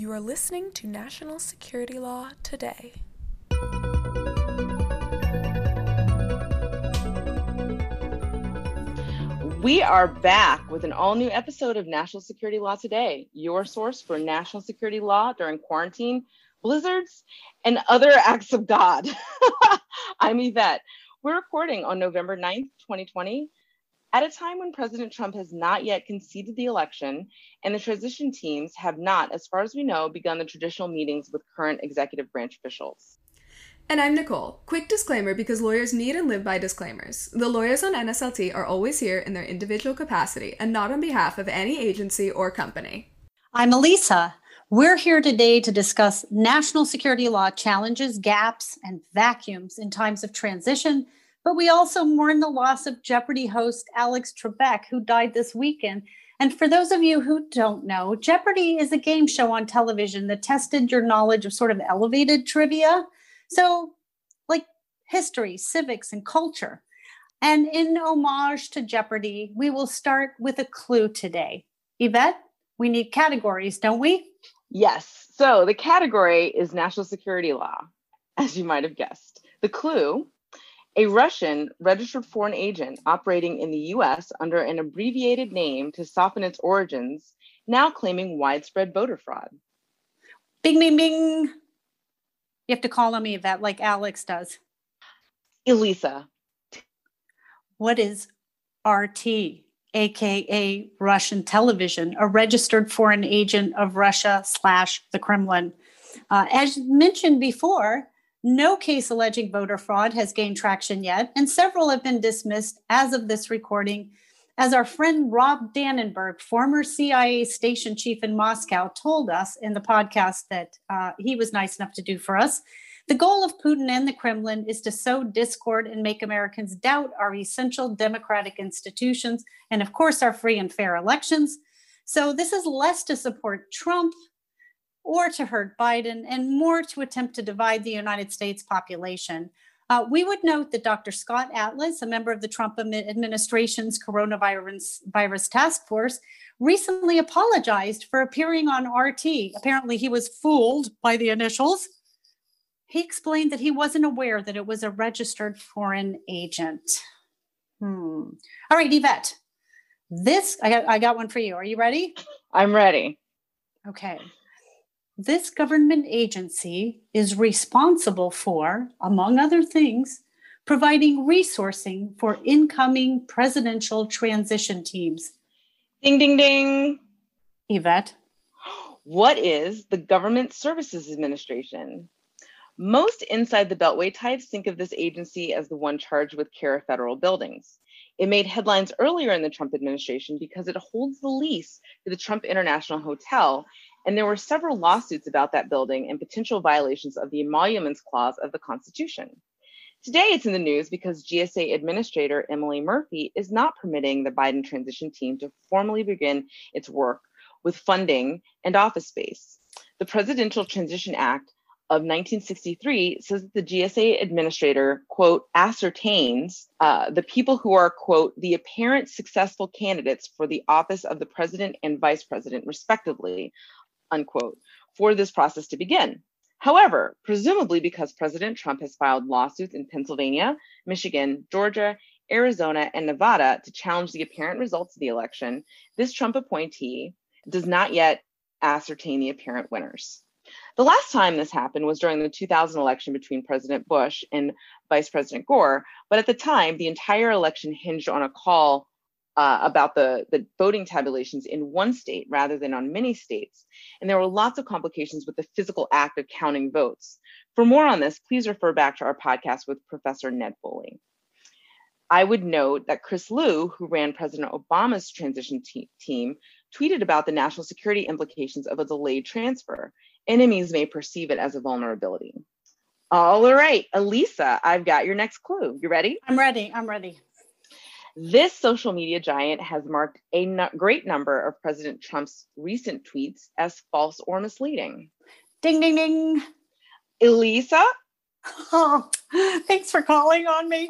You are listening to National Security Law Today. We are back with an all new episode of National Security Law Today, your source for national security law during quarantine, blizzards, and other acts of God. I'm Yvette. We're recording on November 9th, 2020, at a time when President Trump has not yet conceded the election and the transition teams have not, as far as we know, begun the traditional meetings with current executive branch officials. And I'm Nicole. Quick disclaimer because lawyers need and live by disclaimers. The lawyers on NSLT are always here in their individual capacity and not on behalf of any agency or company. I'm Elisa. We're here today to discuss national security law challenges, gaps, and vacuums in times of transition. But we also mourn the loss of Jeopardy host Alex Trebek, who died this weekend. And for those of you who don't know, Jeopardy is a game show on television that tested your knowledge of sort of elevated trivia. So, like history, civics, and culture. And in homage to Jeopardy, we will start with a clue today. Yvette, we need categories, don't we? Yes. So the category is national security law, as you might have guessed. The clue a Russian registered foreign agent operating in the US under an abbreviated name to soften its origins, now claiming widespread voter fraud. Bing, bing, bing. You have to call on me that like Alex does. Elisa. What is RT, aka Russian television, a registered foreign agent of Russia slash the Kremlin? Uh, as mentioned before, no case alleging voter fraud has gained traction yet, and several have been dismissed as of this recording. As our friend Rob Dannenberg, former CIA station chief in Moscow, told us in the podcast that uh, he was nice enough to do for us, the goal of Putin and the Kremlin is to sow discord and make Americans doubt our essential democratic institutions and, of course, our free and fair elections. So, this is less to support Trump or to hurt Biden and more to attempt to divide the United States population. Uh, we would note that Dr. Scott Atlas, a member of the Trump administration's coronavirus virus task force, recently apologized for appearing on RT. Apparently, he was fooled by the initials. He explained that he wasn't aware that it was a registered foreign agent. Hmm. All right, Yvette. This I got. I got one for you. Are you ready? I'm ready. Okay. This government agency is responsible for, among other things, providing resourcing for incoming presidential transition teams. Ding, ding, ding. Yvette. What is the Government Services Administration? Most inside the Beltway types think of this agency as the one charged with care of federal buildings. It made headlines earlier in the Trump administration because it holds the lease to the Trump International Hotel and there were several lawsuits about that building and potential violations of the Emoluments Clause of the Constitution. Today, it's in the news because GSA Administrator Emily Murphy is not permitting the Biden transition team to formally begin its work with funding and office space. The Presidential Transition Act of 1963 says that the GSA administrator, quote, ascertains uh, the people who are, quote, the apparent successful candidates for the office of the president and vice president, respectively, unquote, for this process to begin. However, presumably because President Trump has filed lawsuits in Pennsylvania, Michigan, Georgia, Arizona, and Nevada to challenge the apparent results of the election, this Trump appointee does not yet ascertain the apparent winners. The last time this happened was during the 2000 election between President Bush and Vice President Gore, but at the time, the entire election hinged on a call uh, about the, the voting tabulations in one state rather than on many states. And there were lots of complications with the physical act of counting votes. For more on this, please refer back to our podcast with Professor Ned Foley. I would note that Chris Lu, who ran President Obama's transition te- team, tweeted about the national security implications of a delayed transfer. Enemies may perceive it as a vulnerability. All right, Elisa, I've got your next clue. You ready? I'm ready. I'm ready. This social media giant has marked a no- great number of President Trump's recent tweets as false or misleading. Ding, ding, ding. Elisa? Oh, thanks for calling on me.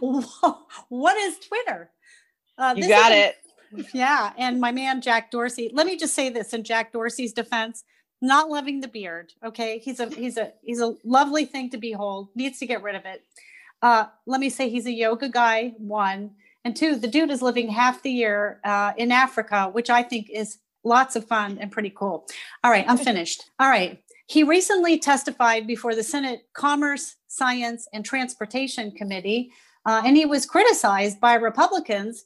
what is Twitter? Uh, you got it. yeah, and my man Jack Dorsey. Let me just say this in Jack Dorsey's defense: not loving the beard. Okay, he's a he's a he's a lovely thing to behold. Needs to get rid of it. Uh, let me say he's a yoga guy. One and two, the dude is living half the year uh, in Africa, which I think is lots of fun and pretty cool. All right, I'm finished. All right. He recently testified before the Senate Commerce, Science, and Transportation Committee, uh, and he was criticized by Republicans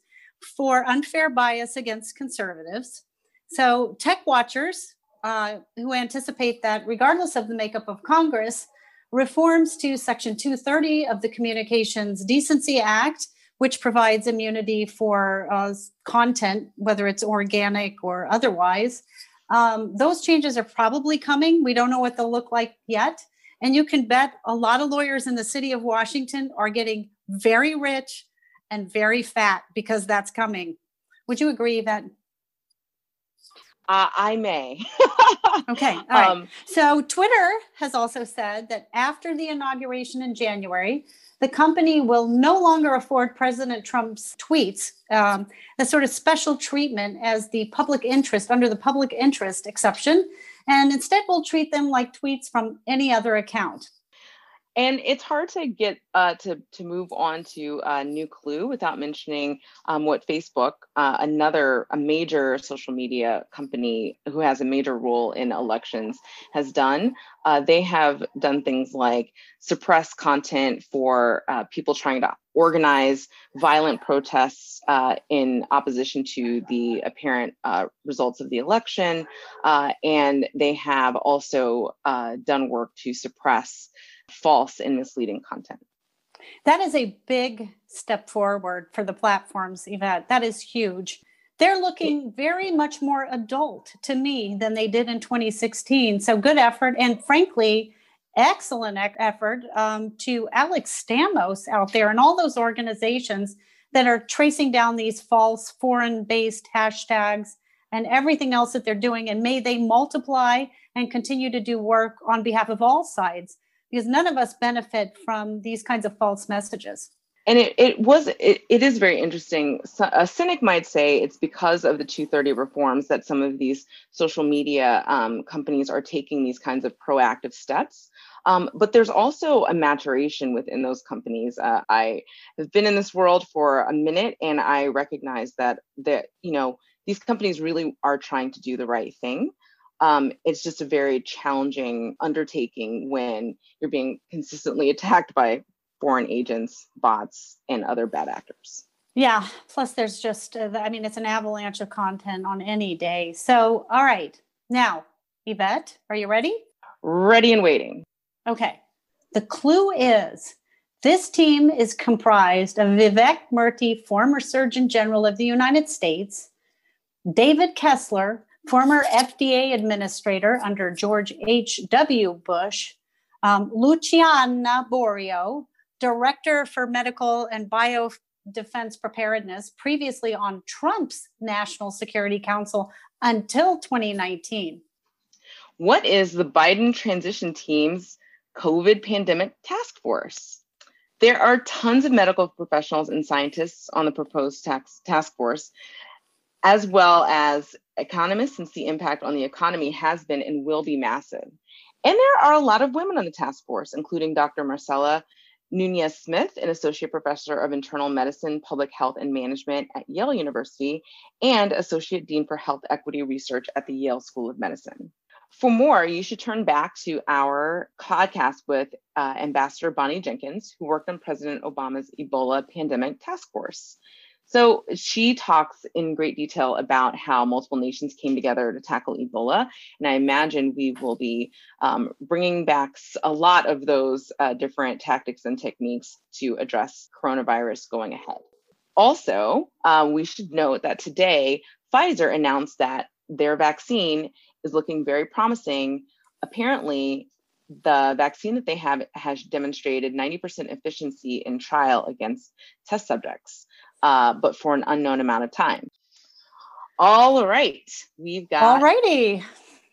for unfair bias against conservatives. So, tech watchers uh, who anticipate that, regardless of the makeup of Congress, reforms to Section 230 of the Communications Decency Act, which provides immunity for uh, content, whether it's organic or otherwise, um, those changes are probably coming. We don't know what they'll look like yet. And you can bet a lot of lawyers in the city of Washington are getting very rich and very fat because that's coming. Would you agree that? Uh, I may. okay. All right. Um, so Twitter has also said that after the inauguration in January, the company will no longer afford President Trump's tweets um, a sort of special treatment as the public interest under the public interest exception, and instead will treat them like tweets from any other account and it's hard to get uh, to to move on to a new clue without mentioning um, what Facebook, uh, another a major social media company who has a major role in elections, has done. Uh, they have done things like suppress content for uh, people trying to organize violent protests uh, in opposition to the apparent uh, results of the election, and they have also done work to suppress false and misleading content. That is a big step forward for the platforms, Yvette. That is huge. They're looking very much more adult to me than they did in 2016. So good effort. And frankly, excellent effort um, to Alex Stamos out there and all those organizations that are tracing down these false foreign based hashtags and everything else that they're doing. And may they multiply and continue to do work on behalf of all sides because none of us benefit from these kinds of false messages. And it, it was it, it is very interesting. A cynic might say it's because of the 230 reforms that some of these social media um, companies are taking these kinds of proactive steps. Um, but there's also a maturation within those companies. Uh, i have been in this world for a minute and i recognize that that you know these companies really are trying to do the right thing um, it's just a very challenging undertaking when you're being consistently attacked by foreign agents, bots, and other bad actors. Yeah. Plus, there's just, uh, I mean, it's an avalanche of content on any day. So, all right. Now, Yvette, are you ready? Ready and waiting. Okay. The clue is this team is comprised of Vivek Murthy, former Surgeon General of the United States, David Kessler, former FDA administrator under George H.W. Bush, um, Luciana Borio, director for medical and bio defense preparedness, previously on Trump's National Security Council until 2019. What is the Biden transition team's COVID pandemic task force? There are tons of medical professionals and scientists on the proposed tax, task force, as well as economists, since the impact on the economy has been and will be massive. And there are a lot of women on the task force, including Dr. Marcella Nunez Smith, an associate professor of internal medicine, public health, and management at Yale University, and associate dean for health equity research at the Yale School of Medicine. For more, you should turn back to our podcast with uh, Ambassador Bonnie Jenkins, who worked on President Obama's Ebola pandemic task force. So she talks in great detail about how multiple nations came together to tackle Ebola. And I imagine we will be um, bringing back a lot of those uh, different tactics and techniques to address coronavirus going ahead. Also, uh, we should note that today, Pfizer announced that their vaccine is looking very promising. Apparently, the vaccine that they have has demonstrated 90% efficiency in trial against test subjects uh, but for an unknown amount of time. All right, we've got All righty.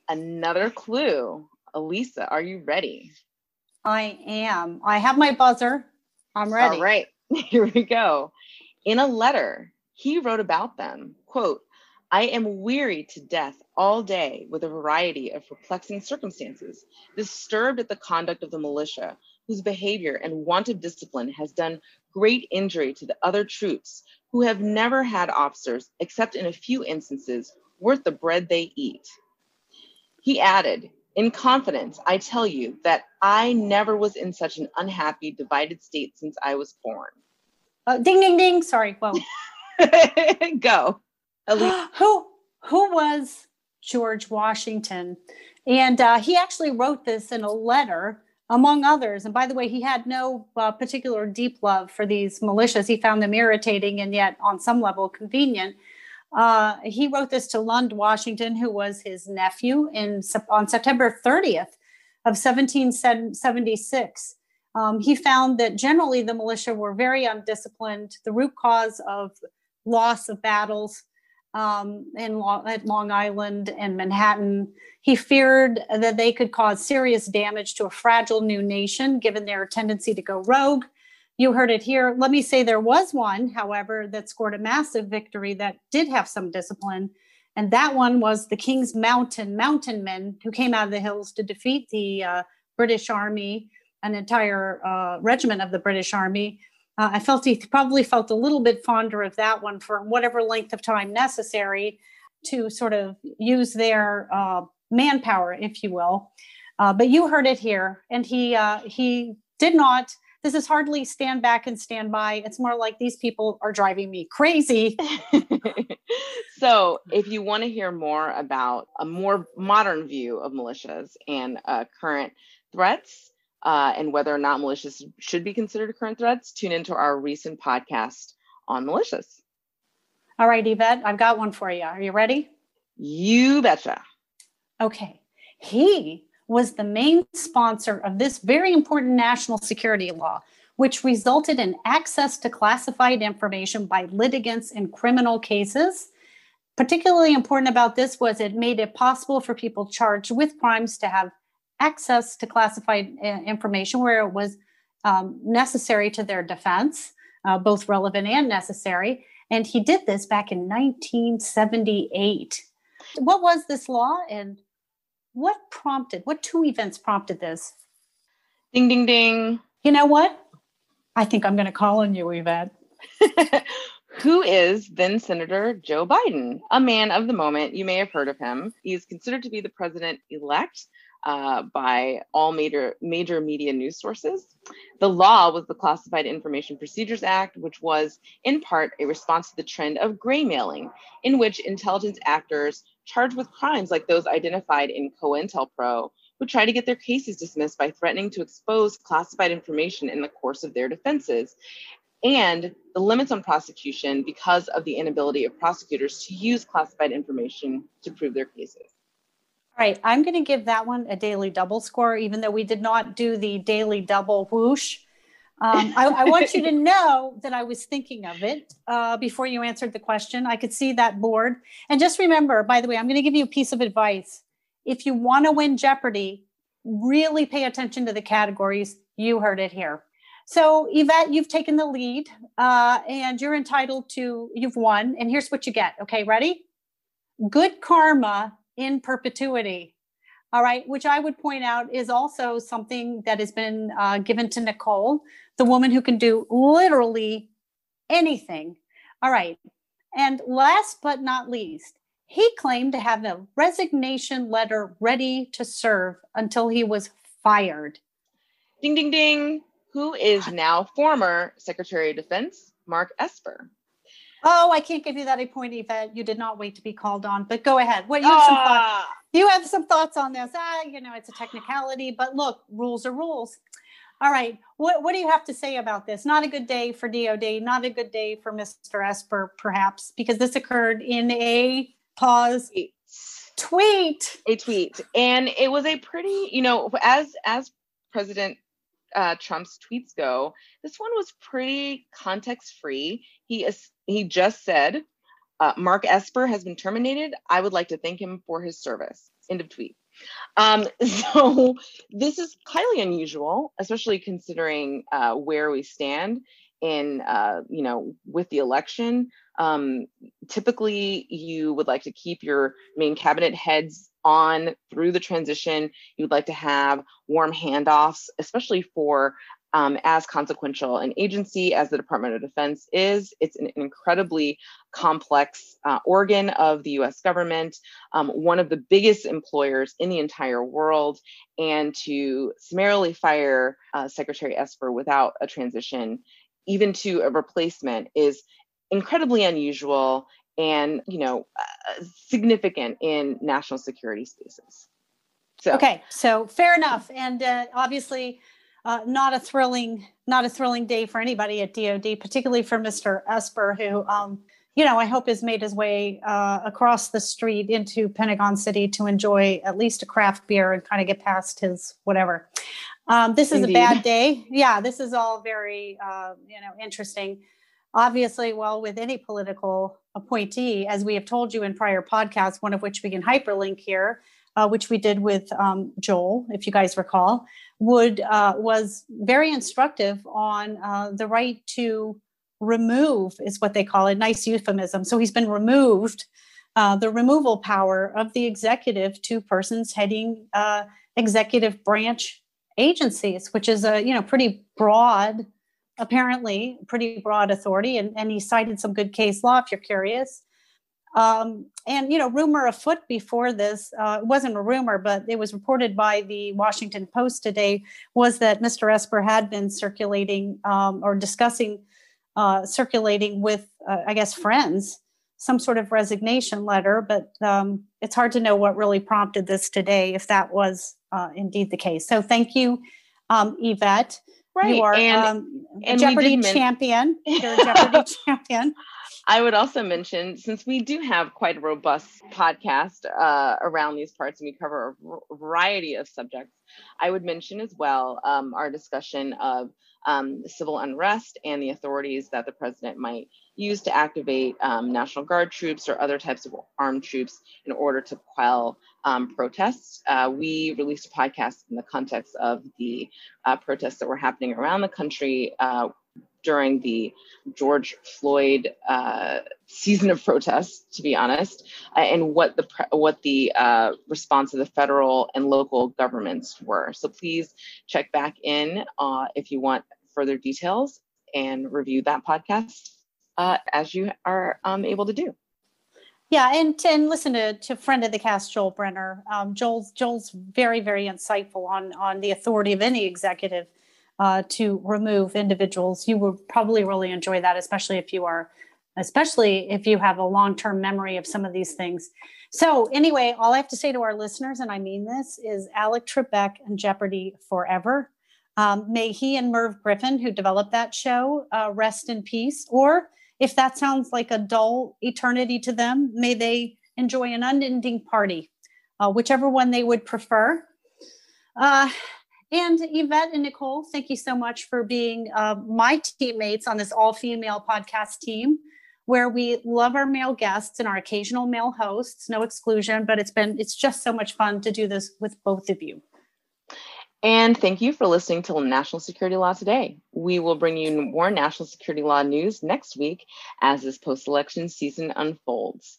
another clue. Elisa, are you ready? I am. I have my buzzer. I'm ready. All right, here we go. In a letter, he wrote about them, quote, I am weary to death all day with a variety of perplexing circumstances, disturbed at the conduct of the militia, whose behavior and want of discipline has done great injury to the other troops who have never had officers, except in a few instances, worth the bread they eat. He added, in confidence, I tell you that I never was in such an unhappy, divided state since I was born. Uh, ding, ding, ding. Sorry. Whoa. Go. who who was George Washington? And uh, he actually wrote this in a letter, among others. And by the way, he had no uh, particular deep love for these militias. He found them irritating and yet, on some level, convenient. Uh, he wrote this to Lund Washington, who was his nephew, in on September 30th of 1776. Um, he found that generally the militia were very undisciplined. The root cause of loss of battles um, in Long, at Long Island and Manhattan. He feared that they could cause serious damage to a fragile new nation, given their tendency to go rogue. You heard it here. Let me say there was one, however, that scored a massive victory that did have some discipline. And that one was the King's Mountain Mountain Men, who came out of the hills to defeat the uh, British Army, an entire uh, regiment of the British Army uh, I felt he probably felt a little bit fonder of that one for whatever length of time necessary to sort of use their uh, manpower, if you will. Uh, but you heard it here, and he uh, he did not. This is hardly stand back and stand by. It's more like these people are driving me crazy. so, if you want to hear more about a more modern view of militias and uh, current threats, uh, and whether or not militias should be considered current threats, tune into our recent podcast on militias. All right, Yvette, I've got one for you. Are you ready? You betcha. Okay. He was the main sponsor of this very important national security law, which resulted in access to classified information by litigants in criminal cases. Particularly important about this was it made it possible for people charged with crimes to have access to classified uh, information where it was um, necessary to their defense, uh, both relevant and necessary. And he did this back in 1978. What was this law and what prompted, what two events prompted this? Ding, ding, ding. You know what? I think I'm going to call on you, Yvette. Who is then Senator Joe Biden, a man of the moment? You may have heard of him. He is considered to be the president elect uh, by all major major media news sources. The law was the Classified Information Procedures Act, which was in part a response to the trend of graymailing, in which intelligence actors charged with crimes like those identified in COINTELPRO would try to get their cases dismissed by threatening to expose classified information in the course of their defenses and the limits on prosecution because of the inability of prosecutors to use classified information to prove their cases. All right, I'm going to give that one a daily double score, even though we did not do the daily double whoosh. Um, I, I, want you to know that I was thinking of it uh, before you answered the question. I could see that board. And just remember, by the way, I'm going to give you a piece of advice. If you want to win Jeopardy, really pay attention to the categories. You heard it here. So, Yvette, you've taken the lead uh, and you're entitled to, you've won. And here's what you get. Okay, ready? Good karma in perpetuity. All right, which I would point out is also something that has been uh, given to Nicole, the woman who can do literally anything. All right, and last but not least, he claimed to have a resignation letter ready to serve until he was fired. Ding, ding, ding. Who is now former Secretary of Defense, Mark Esper. Oh, I can't give you that a point, Yvette. You did not wait to be called on, but go ahead. What you have some thoughts? Ah. You have some thoughts on this? Ah, you know, it's a technicality, but look, rules are rules. All right. What what do you have to say about this? Not a good day for DOD, not a good day for Mr. Esper, perhaps, because this occurred in a pause tweet. A tweet. And it was a pretty, you know, as as President uh, Trump's tweets go, this one was pretty context free. He he just said, uh, Mark Esper has been terminated. I would like to thank him for his service. End of tweet. Um, so this is highly unusual, especially considering uh, where we stand in, uh, you know, with the election. Um, typically, you would like to keep your main cabinet heads on through the transition. You'd like to have warm handoffs, especially for um, as consequential an agency as the Department of Defense is. It's an incredibly complex uh, organ of the US government, um, one of the biggest employers in the entire world. And to summarily fire uh, Secretary Esper without a transition, even to a replacement, is incredibly unusual and you know uh, significant in national security spaces. So. Okay, so fair enough, and uh, obviously uh, not a thrilling not a thrilling day for anybody at DoD, particularly for Mr. Esper, who um, you know I hope has made his way uh, across the street into Pentagon City to enjoy at least a craft beer and kind of get past his whatever. Um, this is Indeed. a bad day. Yeah, this is all very uh, you know interesting. Obviously, well, with any political appointee, as we have told you in prior podcasts, one of which we can hyperlink here, uh, which we did with um, Joel, if you guys recall would uh, was very instructive on uh, the right to remove is what they call it nice euphemism. So he's been removed uh, the removal power of the executive to persons heading uh, executive branch agencies which is a you know pretty broad apparently pretty broad authority and, and he cited some good case law if you're curious um, and you know, rumor afoot before this uh, wasn't a rumor, but it was reported by the Washington Post today was that Mr. Esper had been circulating um, or discussing uh, circulating with, uh, I guess, friends some sort of resignation letter. But um, it's hard to know what really prompted this today, if that was uh, indeed the case. So thank you, um, Yvette. Right. You are and, um, and Jeopardy champion. You're a Jeopardy champion. I would also mention, since we do have quite a robust podcast uh, around these parts and we cover a variety of subjects, I would mention as well um, our discussion of um, civil unrest and the authorities that the president might use to activate um, National Guard troops or other types of armed troops in order to quell um, protests. Uh, we released a podcast in the context of the uh, protests that were happening around the country uh, during the George Floyd uh, season of protests, to be honest, uh, and what the what the uh, response of the federal and local governments were. So please check back in uh, if you want further details and review that podcast uh, as you are um, able to do. Yeah, and and listen to to friend of the cast Joel Brenner. Um, Joel's Joel's very very insightful on on the authority of any executive uh, to remove individuals. You would probably really enjoy that, especially if you are, especially if you have a long term memory of some of these things. So, anyway, all I have to say to our listeners, and I mean this, is Alex Trebek and Jeopardy forever. Um, may he and Merv Griffin, who developed that show, uh, rest in peace. Or if that sounds like a dull eternity to them, may they enjoy an unending party, uh, whichever one they would prefer. Uh, and Yvette and Nicole, thank you so much for being uh, my teammates on this all female podcast team where we love our male guests and our occasional male hosts, no exclusion, but it's been, it's just so much fun to do this with both of you. And thank you for listening to National Security Law Today. We will bring you more national security law news next week as this post election season unfolds.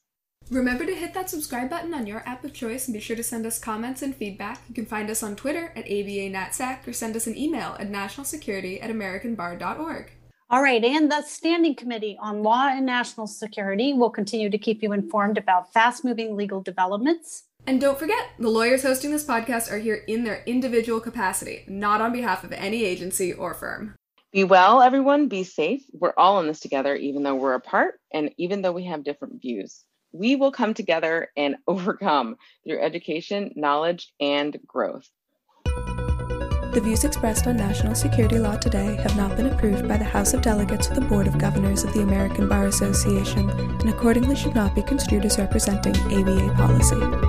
Remember to hit that subscribe button on your app of choice and be sure to send us comments and feedback. You can find us on Twitter at ABANatSec or send us an email at nationalsecurity at americanbar.org. All right, and the Standing Committee on Law and National Security will continue to keep you informed about fast moving legal developments. And don't forget, the lawyers hosting this podcast are here in their individual capacity, not on behalf of any agency or firm. Be well, everyone. Be safe. We're all in this together, even though we're apart and even though we have different views we will come together and overcome through education, knowledge, and growth. The views expressed on national security law today have not been approved by the House of Delegates or the Board of Governors of the American Bar Association and accordingly should not be construed as representing ABA policy.